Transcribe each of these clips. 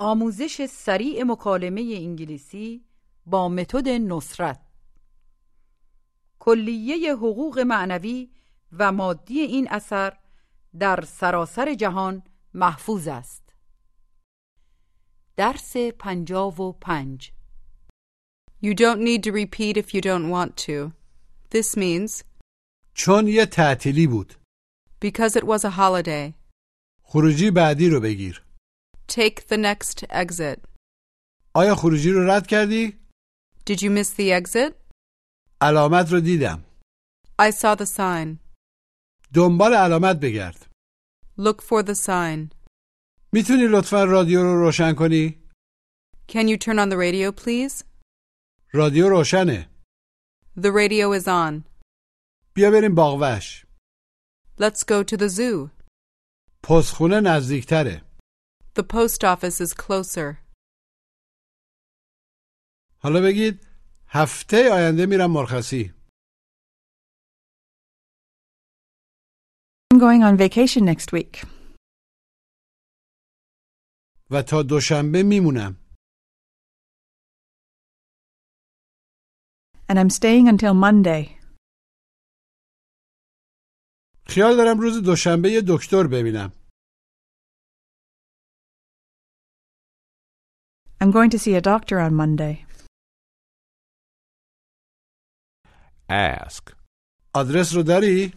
آموزش سریع مکالمه انگلیسی با متد نصرت. کلیه حقوق معنوی و مادی این اثر در سراسر جهان محفوظ است. درس پنجاو و پنج. You don't need to repeat if you don't want to. This means چون یه تعطیلی بود. because it was a holiday. خروجی بعدی رو بگیر. Take the next exit. آیا خروجی رو رد کردی؟ Did you miss the exit? علامت رو دیدم I saw the sign. دنبال علامت بگرد Look for the sign. می‌تونی لطفا رادیو رو روشن کنی؟ Can you turn on the radio, please? رادیو روشنه The radio is on. بیا بریم باغوش Let's go to the zoo. پستخونه نزدیکتره The post office is closer. حالا بگید هفته آینده میرم مرخصی I'm going on vacation next week. و تا دوشنبه میمونم And I'm staying until Monday. خیال دارم روز دوشنبه یه دکتر ببینم I'm going to see a doctor on Monday. Ask. آدرس رو داری؟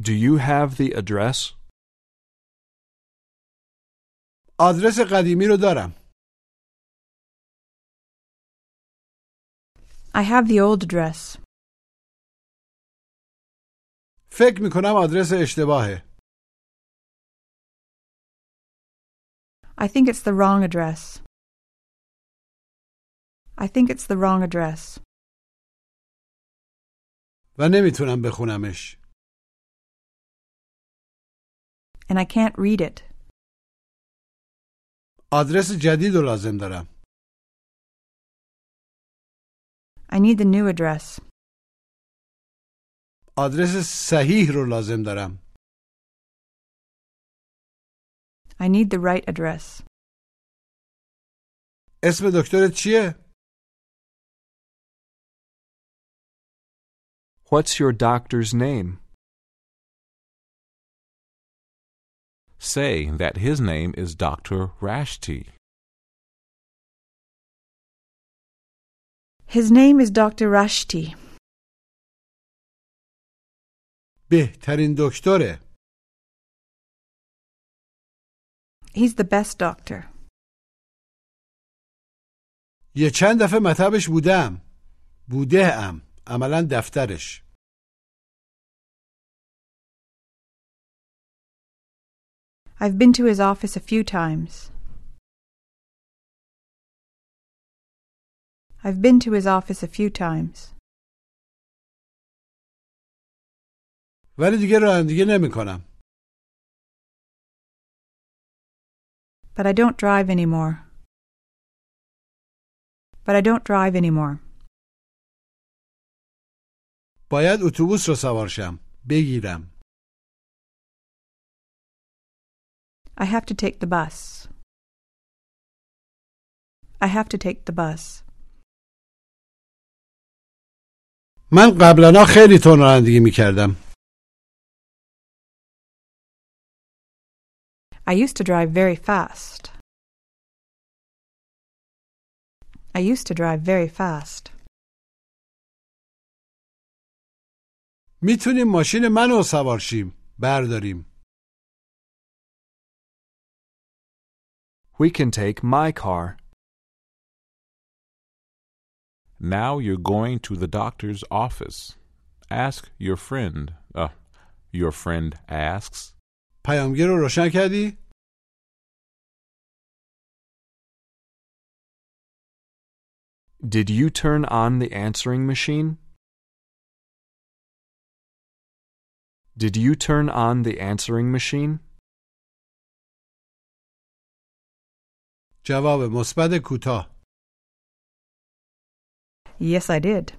Do you have the address? آدرس قدیمی رو دارم I have the old address. فکر میکنم آدرس اشتباهه I think it's the wrong address. I think it's the wrong address. و نمیتونم بخونمش And I can't read it. آدرس جدید رو لازم دارم I need the new address. آدرس صحیح رو لازم دارم I need the right address. اسم دکترت چیه؟ What's your doctor's name? Say that his name is Dr. Rashty. His name is Dr. Rashty. بهترین دکتره. He's the best doctor. یه چند دفعه مطبش بودم بوده ام عملا دفترش I've been to his office a few times. I've been to his office a few times. ولی دیگه رانندگی نمی But I don't drive anymore. But I don't drive anymore. باید اتوبوس رو سوار شم بگیرم I have to take the bus. I have to take the bus. من قبلا خیلی تون رانندگی می کردم I used to drive very fast. I used to drive very fast. میتونیم ماشین منو سوار شیم برداریم We can take my car. Now you're going to the doctor's office. Ask your friend. Uh, your friend asks. پیامگیر رو روشن کردی؟ Did you turn on the answering machine? Did you turn on the answering machine? جواب مثبت کوتاه Yes, I did.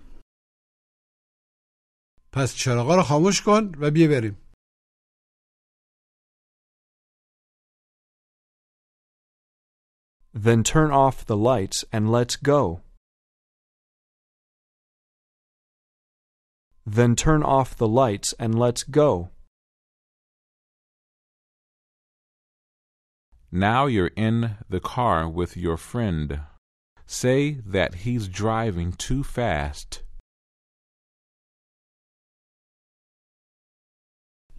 پس چراغا رو خاموش کن و بیا بریم Then turn off the lights and let's go. Then turn off the lights and let's go. Now you're in the car with your friend. Say that he's driving too fast.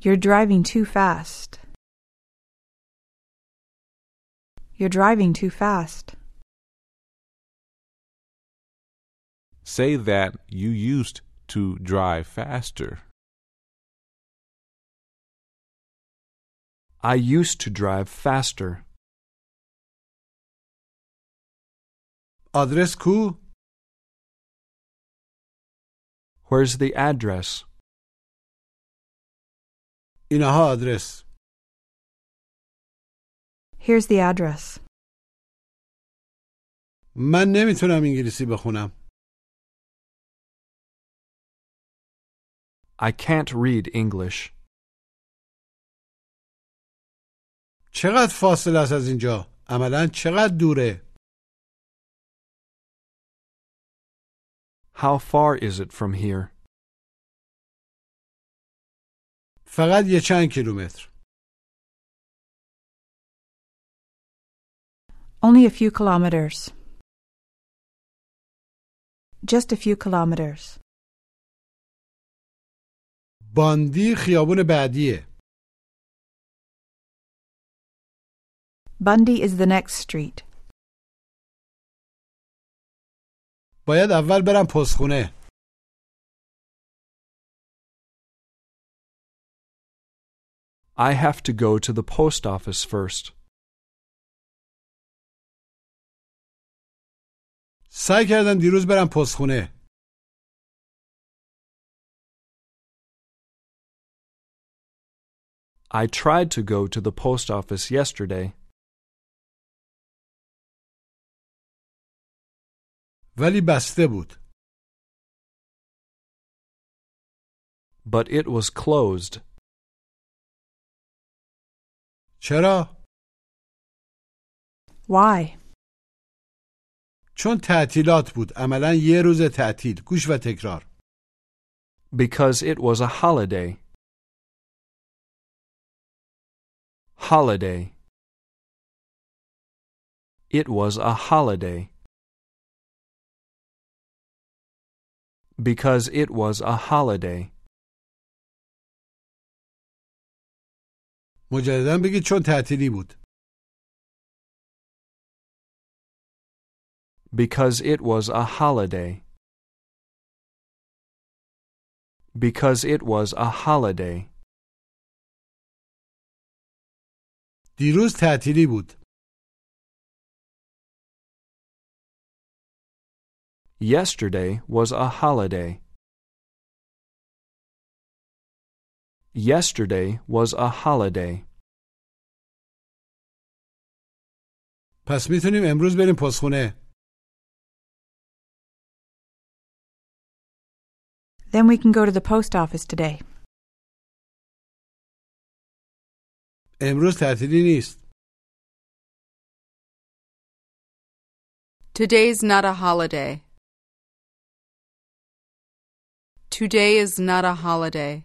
You're driving too fast. You're driving too fast. Say that you used to drive faster. I used to drive faster. Adres ku? Where's the address? İnaha adres. Here's the address. من نمی‌تونم انگلیسی بخونم I can't read English. چقدر فاصله است از اینجا؟ عملا چقدر دوره؟ How far is it from here? فقط یه چند کیلومتر Only a few kilometers. Just a few kilometers. باندی خیابون بعدیه Bundy is the next street. باید اول برم پستخونه I have to go to the post office first. سعی کردم دیروز برم پستخونه I tried to go to the post office yesterday, ولی بسته بود but it was closed. چرا؟ Why? چون تعطیلات بود عملا یه روز تعطیل گوش و تکرار Because it was a holiday. Holiday. It was a holiday. Because it was a holiday. مجددا بگید چون تعطیلی بود Because it was a holiday. Because it was a holiday. دیروز تعطیلی بود Yesterday was a holiday. Yesterday was a holiday. پس میتونیم امروز بریم پستخونه Then we can go to the post office today. امروز تعطیلی نیست Today's not a holiday. Today is not a holiday.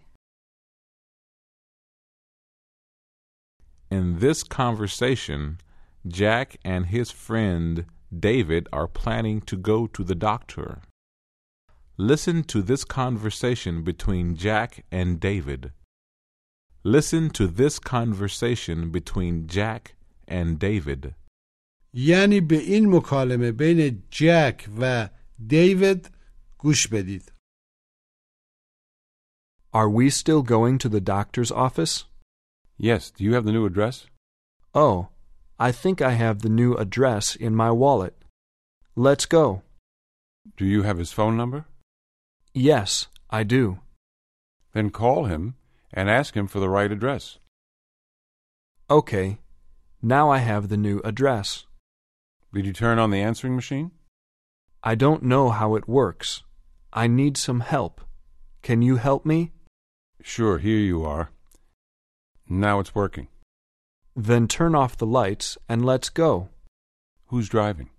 In this conversation, Jack and his friend David are planning to go to the doctor. Listen to this conversation between Jack and David. Listen to this conversation between Jack and David. یعنی به این مکالمه بین جک و دیوید گوش بدید Are we still going to the doctor's office? Yes, do you have the new address? Oh, I think I have the new address in my wallet. Let's go. Do you have his phone number? Yes, I do. Then call him and ask him for the right address. Okay. Now I have the new address. Did you turn on the answering machine? I don't know how it works. I need some help. Can you help me? Sure, here you are. Now it's working. Then turn off the lights and let's go. Who's driving?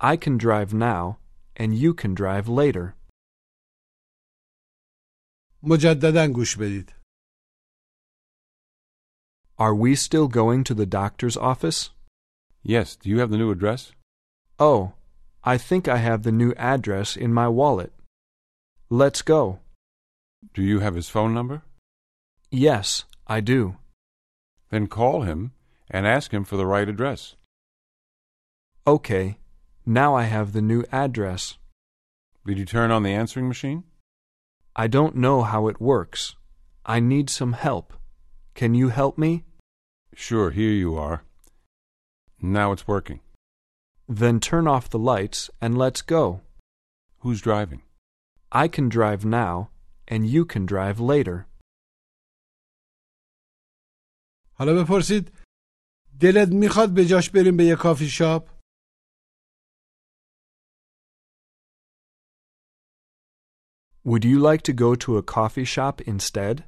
I can drive now, and you can drive later. مجددا گوش بدید Are we still going to the doctor's office? Yes. Do you have the new address? Oh, I think I have the new address in my wallet. Let's go. Do you have his phone number? Yes, I do. Then call him and ask him for the right address. Okay, now I have the new address. Did you turn on the answering machine? I don't know how it works. I need some help. Can you help me? Sure, here you are. Now it's working. Then turn off the lights and let's go. Who's driving? I can drive now, and you can drive later. حالا بپرسید دلت میخواد به جاش بریم به یه کافی شاپ Would you like to go to a coffee shop instead?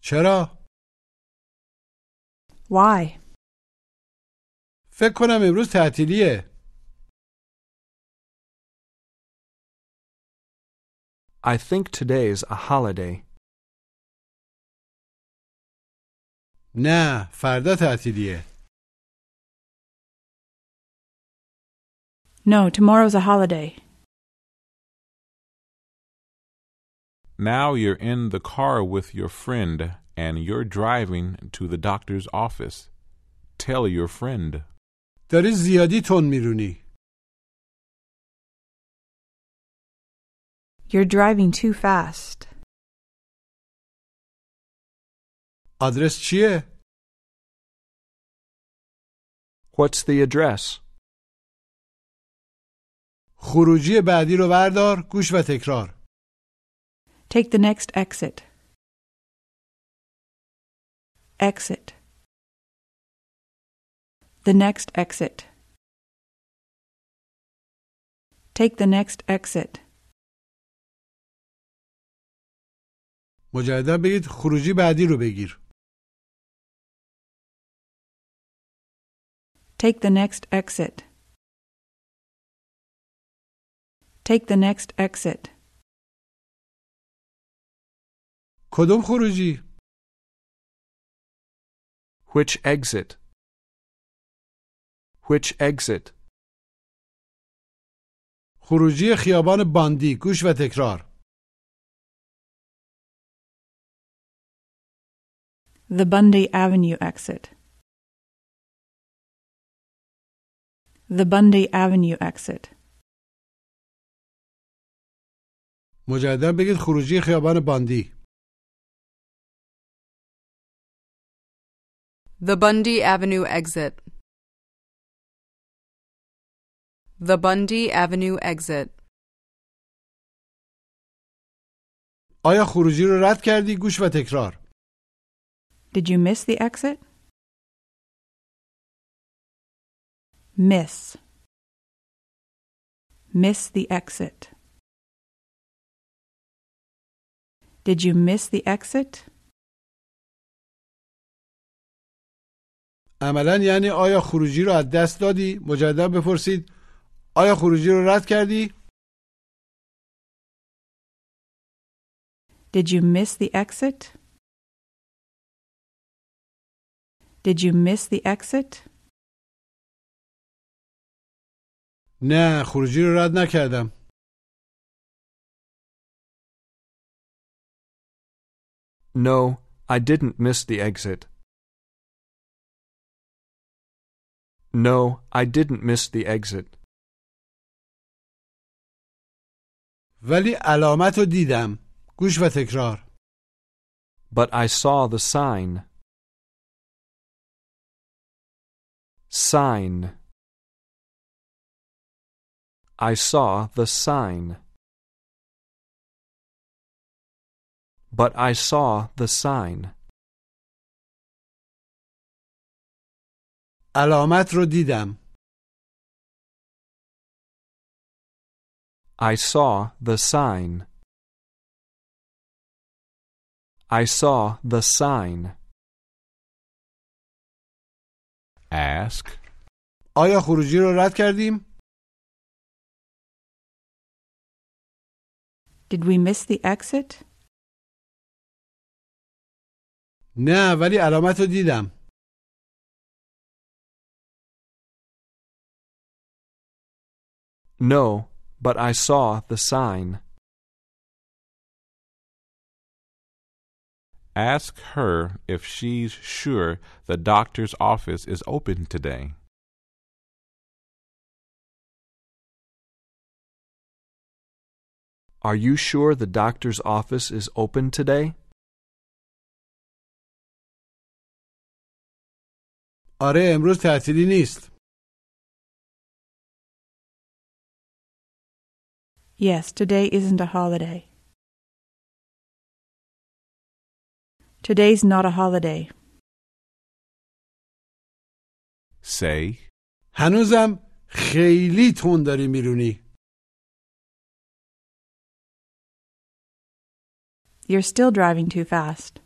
چرا Why? فکر کنم امروز تعطیلیه I think today's a holiday. نه فردا تعطیلیه No, tomorrow's a holiday. Now you're in the car with your friend and you're driving to the doctor's office. Tell your friend. داری زیادی تون میرونی You're driving too fast. آدرس چیه What's the address? خروجی بعدی رو بردار گوش و تکرار Take the next exit. Exit. The next exit. Take the next exit. مجددا بگید خروجی بعدی رو بگیر Take the next exit. Take the next exit. کدوم خروجی Which exit? Which exit? خروجی خیابان باندی گوش و تکرار The Bundy Avenue exit. The Bundy Avenue exit. مجددا بگید خروجی خیابان باندی The Bundy Avenue exit. The Bundy Avenue exit. آیا خروجی رو رد کردی گوش و تکرار Did you miss the exit? Miss. Miss the exit. Did you miss the exit? عملا یعنی آیا خروجی رو از دست دادی مجددا بپرسید آیا خروجی رو رد کردی Did you miss the exit? Did you miss the exit? نه خروجی رو رد نکردم No, I didn't miss the exit. No, I didn't miss the exit. ولی علامت رو دیدم گوش و تکرار But I saw the sign. Sign. I saw the sign. But I saw the sign. علامت رو دیدم I saw the sign. I saw the sign. Ask. آیا خروجی رو رد کردیم؟ Did we miss the exit? نه ولی علامت رو دیدم No, but I saw the sign. Ask her if she's sure the doctor's office is open today. Are you sure the doctor's office is open today? آره امروز تعطیلی نیست Yes, today isn't a holiday. Today's not a holiday. Say, هنوزم خیلی تون داری میرونی You're still driving too fast.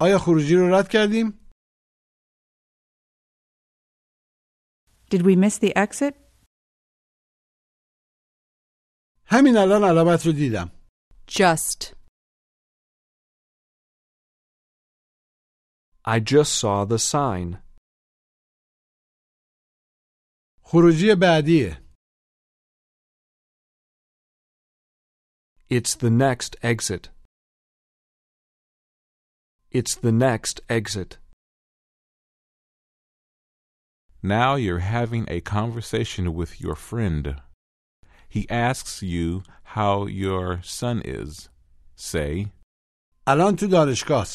آیا خروجی رو رد کردیم؟ Did we miss the exit? همین الان علامت رو دیدم Just. I just saw the sign. خروجی بعدیه It's the next exit. It's the next exit. now you're having a conversation with your friend. He asks you how your son is. Say, الان تو دانشگاه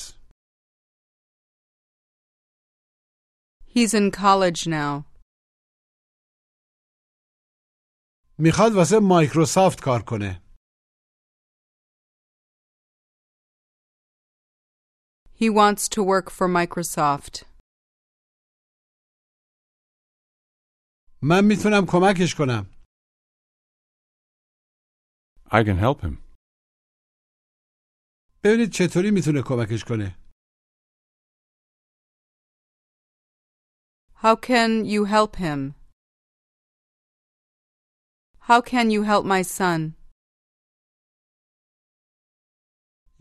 He's in college now. میخواد واسه مایکروسافت کار کنه He wants to work for Microsoft. من میتونم کمکش کنم I can help him. ببینید چطوری میتونه کمکش کنه How can you help him? How can you help my son?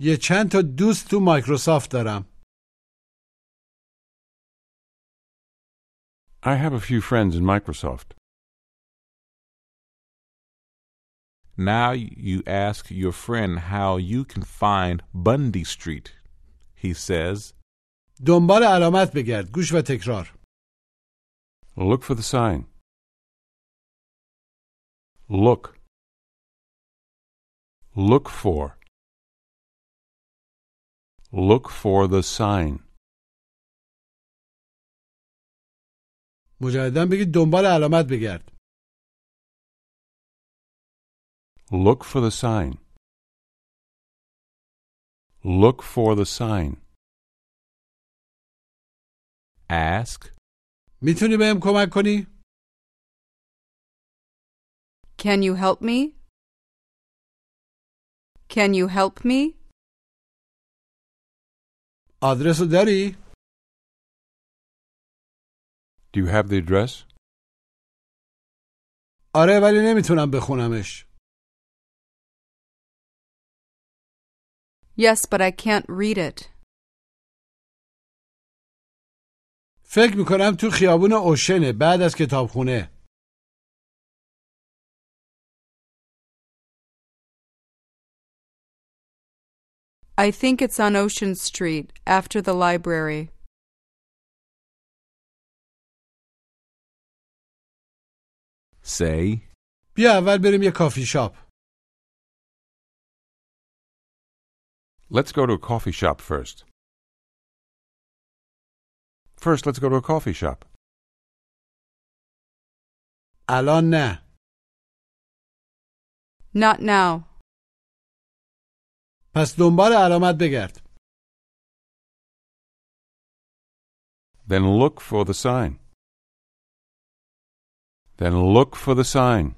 یه چند تا دوست تو مایکروسافت دارم I have a few friends in Microsoft. now you ask your friend how you can find Bundy Street. He says, دنبال علامت بگرد گوش و تکرار Look for the sign. Look. Look for. Look for the sign. مجددا بگید دنبال علامت بگرد Look for the sign. Look for the sign. Ask, میتونی بهم کمک کنی Can you help me? Can you help me? آدرس داری Do you have the address? آره ولی نمی‌تونم بخونمش Yes, but I can't read it. فکر می‌کنم تو خیابون اوشنه بعد از کتابخونه I think it's on Ocean Street, after the library. say, بیا اول بریم یه کافی شاپ Let's go to a coffee shop first. First, let's go to a coffee shop. الان نه Not now. پس دنبال علامت بگرد Then look for the sign. Then look for the sign.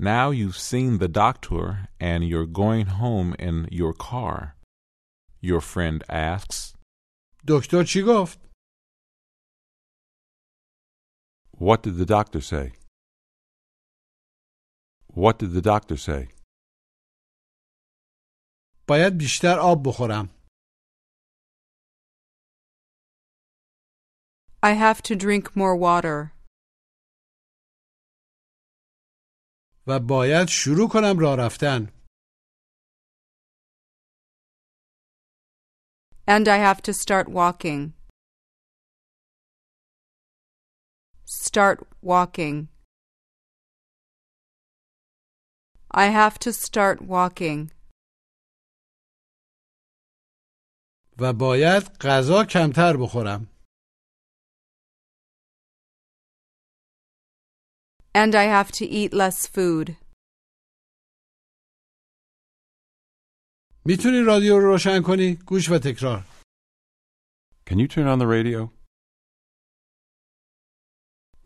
now you've seen the doctor and you're going home in your car. Your friend asks. دکتر چی گفت؟ What did the doctor say? What did the doctor say? باید بیشتر آب بخورم. I have to drink more water. و باید شروع کنم راه رفتن. And I have to start walking. Start walking. I have to start walking. و باید غذا کمتر بخورم. And I have to eat less food. میتونی رادیو رو روشن کنی؟ گوش و تکرار. Can you turn on the radio?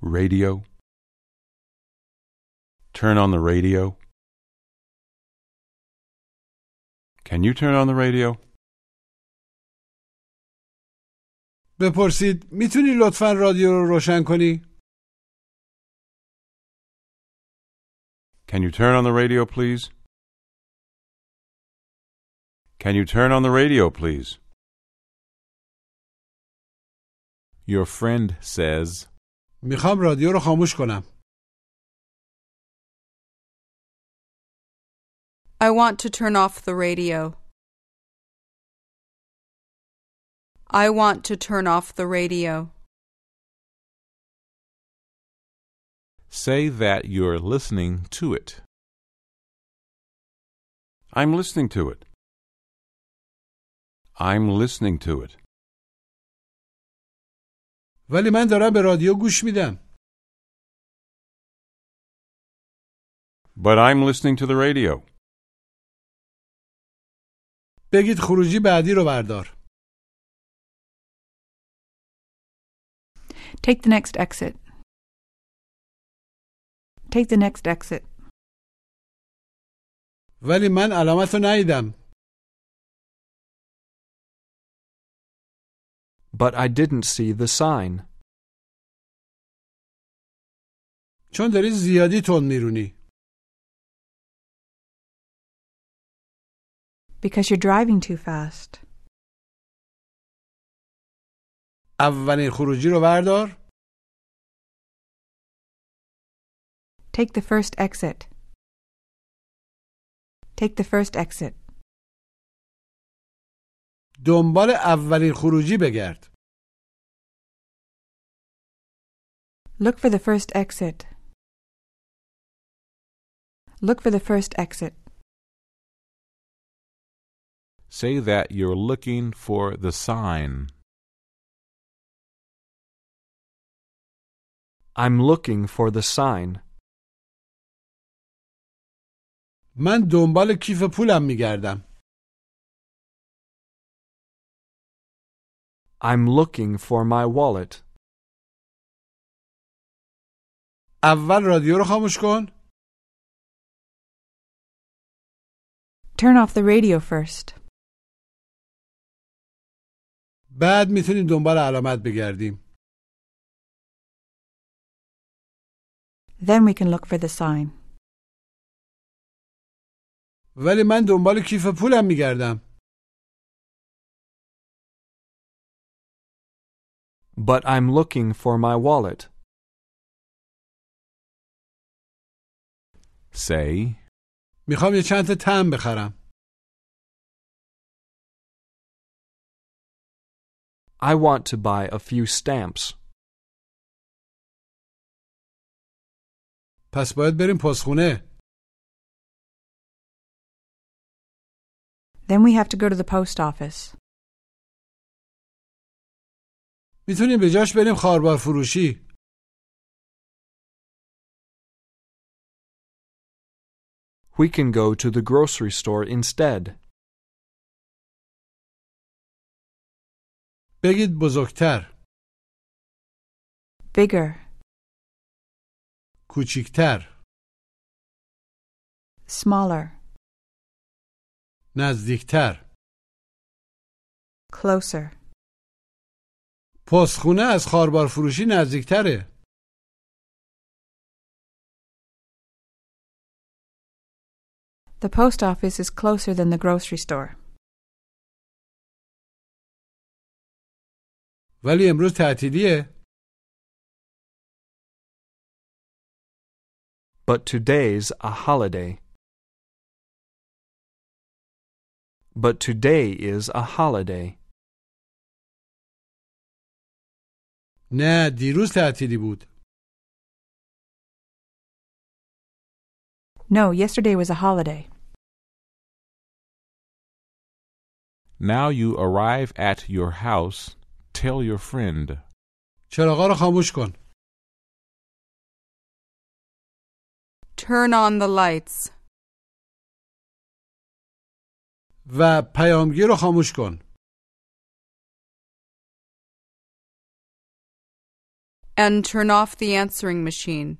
Radio. Turn on the radio. Can you turn on the radio? بپرسید میتونی لطفا رادیو رو روشن کنی؟ Can you turn on the radio, please? Can you turn on the radio, please? Your friend says. میخوام رادیو رو خاموش کنم. I want to turn off the radio. I want to turn off the radio. Say that you're listening to it. I'm listening to it. I'm listening to it. ولی من دارم به رادیو گوش میدم. But I'm listening to the radio. بگید خروجی بعدی رو بردار. Take the next exit. Take the next exit. ولی من علامت رو ندیدم. But I didn't see the sign. چون داری زیادی تون میرونی. Because you're driving too fast. اولین خروجی رو بردار. Take the first exit. Take the first exit. دنبال اولین خروجی بگرد. Look for the first exit. Look for the first exit. Say that you're looking for the sign. I'm looking for the sign. من دنبال کیف پولم میگردم. I'm looking for my wallet. اول رادیو رو خاموش کن. Turn off the radio first. بعد میتونیم دنبال علامت بگردیم. Then we can look for the sign. ولی من دنبال کیف پولم میگردم. But I'm looking for my wallet. Say. میخوام یه چند تا تم بخرم. I want to buy a few stamps. پس باید بریم پستخونه. Then we have to go to the post office. میتونیم به جاش بریم خاربار فروشی. We can go to the grocery store instead. بگید بزرگتر. Bigger. کوچیکتر. Smaller. نزدیکتر. Closer. پستخونه از خاربار فروشی نزدیکتره The post office is closer than the grocery store. ولی امروز تعطیلیه But today's a holiday. But today is a holiday. نه دیروز تعطیلی بود No, yesterday was a holiday. Now you arrive at your house. Tell your friend. چراغا رو خاموش کن Turn on the lights. و پیامگیر رو خاموش کن And turn off the answering machine.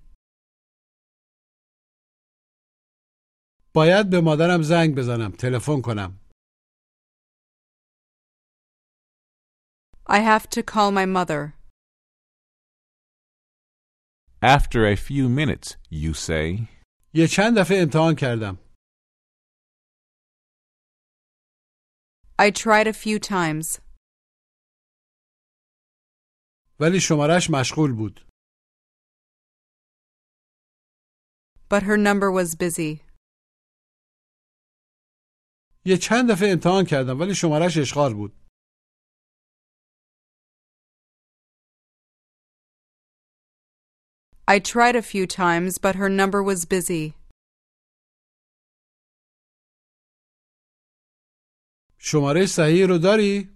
باید به مادرم زنگ بزنم تلفن کنم I have to call my mother. After a few minutes, you say, یه چند دفعه امتحان کردم. I tried a few times, ولی شمارش مشغول بود. But her number was busy. یه چند دفعه امتحان کردم ولی شمارش اشغال بود. I tried a few times, but her number was busy. شماره صحیح رو داری؟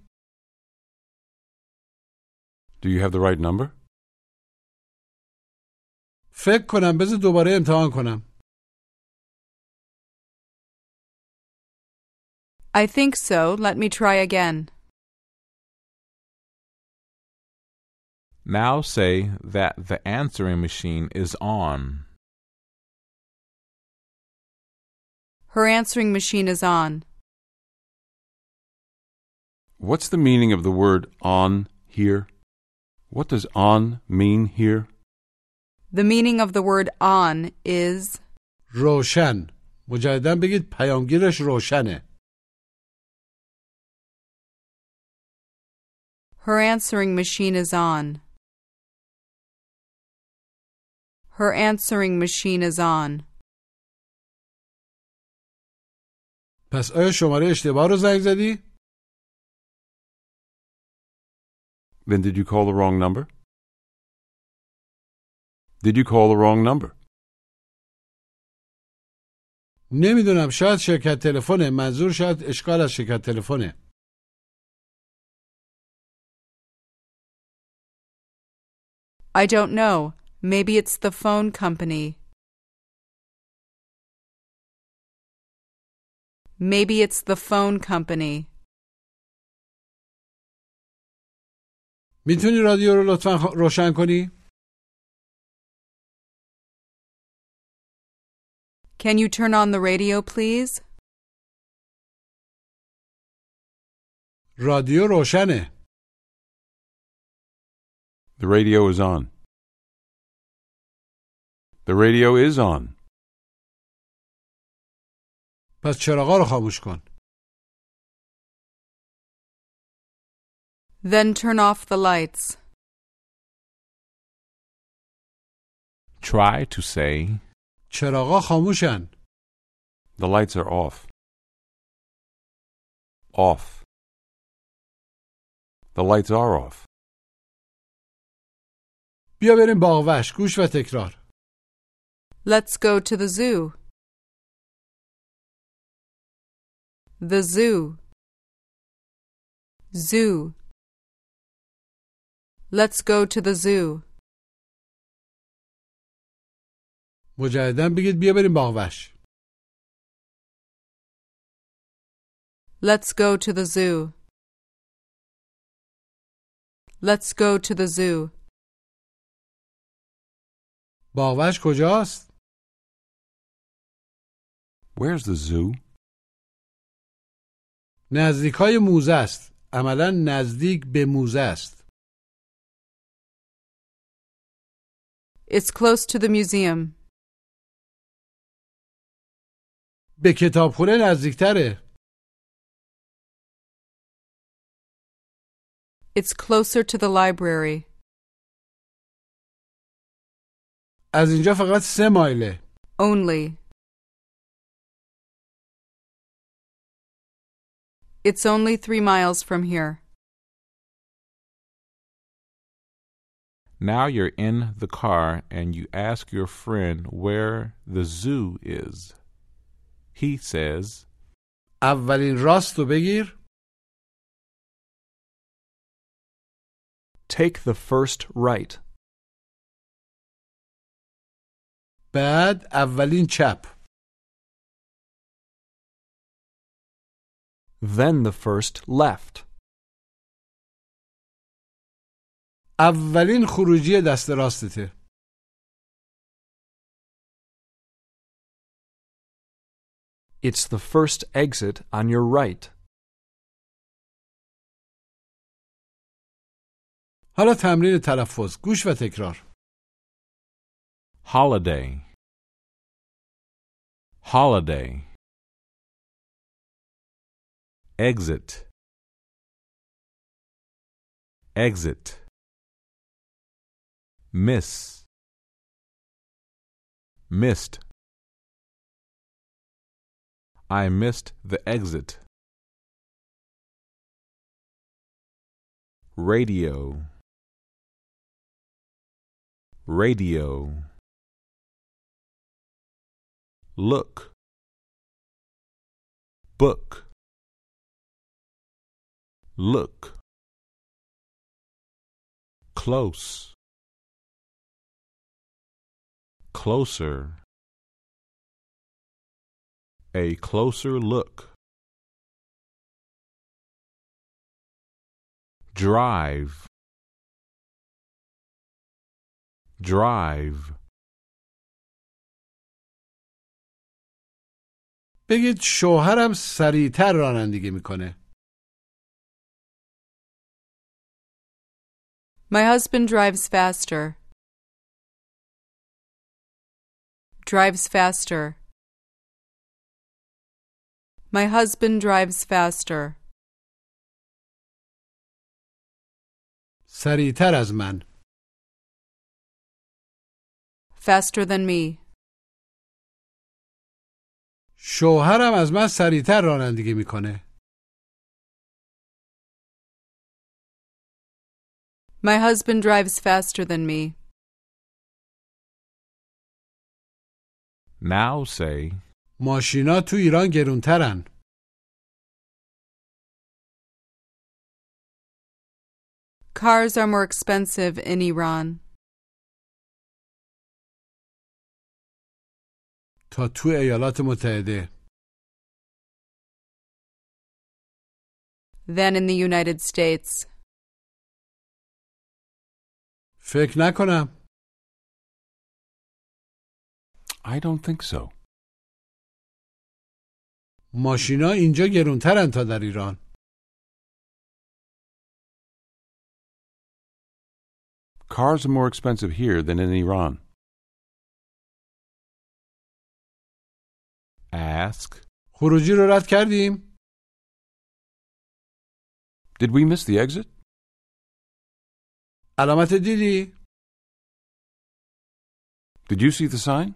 Do you have the right number? فکر کنم بذار دوباره امتحان کنم I think so. Let me try again. Now say that the answering machine is on. Her answering machine is on. What's the meaning of the word on here? What does on mean here? The meaning of the word on is روشن مجددا بگید پیامگیرش روشنه her answering machine is on. Her answering machine is on. پس آیا شماره اشتباه رو زنگ زدی؟ Then did you call the wrong number? Did you call the wrong number? نمیدونم شاید شرکت تلفنه منظور شاید اشکال از شرکت تلفنه I don't know. Maybe it's the phone company. Maybe it's the phone company. میتونی رادیو رو لطفا خ- روشن کنی؟ Can you turn on the radio, please? رادیو روشنه The radio is on. The radio is on. پس چراغا رو خاموش کن Then turn off the lights. Try to say, چراغا خاموشن The lights are off. Off. The lights are off. بیا بریم باغوش گوش و تکرار Let's go to the zoo. The zoo. Zoo. Let's go to the zoo. مجددا بگید بیا بریم باغوش Let's go to the zoo. Let's go to the zoo. باغوش کجاست؟ Where's the zoo? نزدیکای موزه است عملا نزدیک به موزه است It's close to the museum. به کتابخونه نزدیکتره It's closer to the library. از اینجا فقط سه مایله Only. It's only three miles from here. Now you're in the car and you ask your friend where the zoo is. He says, اولین راست رو بگیر Take the first right. بعد اولین چپ Then the first left. اولین خروجی دست راستته It's the first exit on your right. حالا تمرین تلفظ گوش و تکرار holiday, holiday, exit, exit, miss, missed. I missed the exit. Radio, radio. Look, book, look, close, closer, a closer look. Drive, drive. بگید شوهرم سریعتر رانندگی می‌کنه My husband drives faster. Drives faster. My husband drives faster. سریعتر از من Faster than me. شوهرم از من سریعتر رانندگی میکنه My husband drives faster than me. Now say, ماشینا تو ایران گرونترن Cars are more expensive in Iran. تا تو ایالات متحده than in the United States. فکر نکنم I don't think so. ماشینا اینجا گرونترن تا در ایران Cars are more expensive here than in Iran. ask, خروجی رو رد کردیم Did we miss the exit? علامت دیدی Did you see the sign?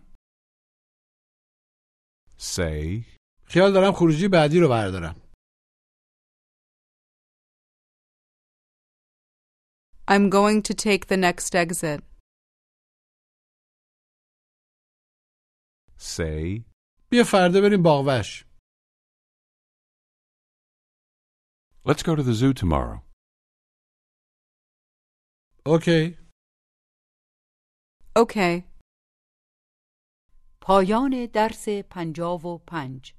say, خیال دارم خروجی بعدی رو بردارم I'm going to take the next exit. say, بیا فردا بریم باغوش Let's go to the zoo tomorrow. اوکی Okay. پایان درس پنجاب و پنج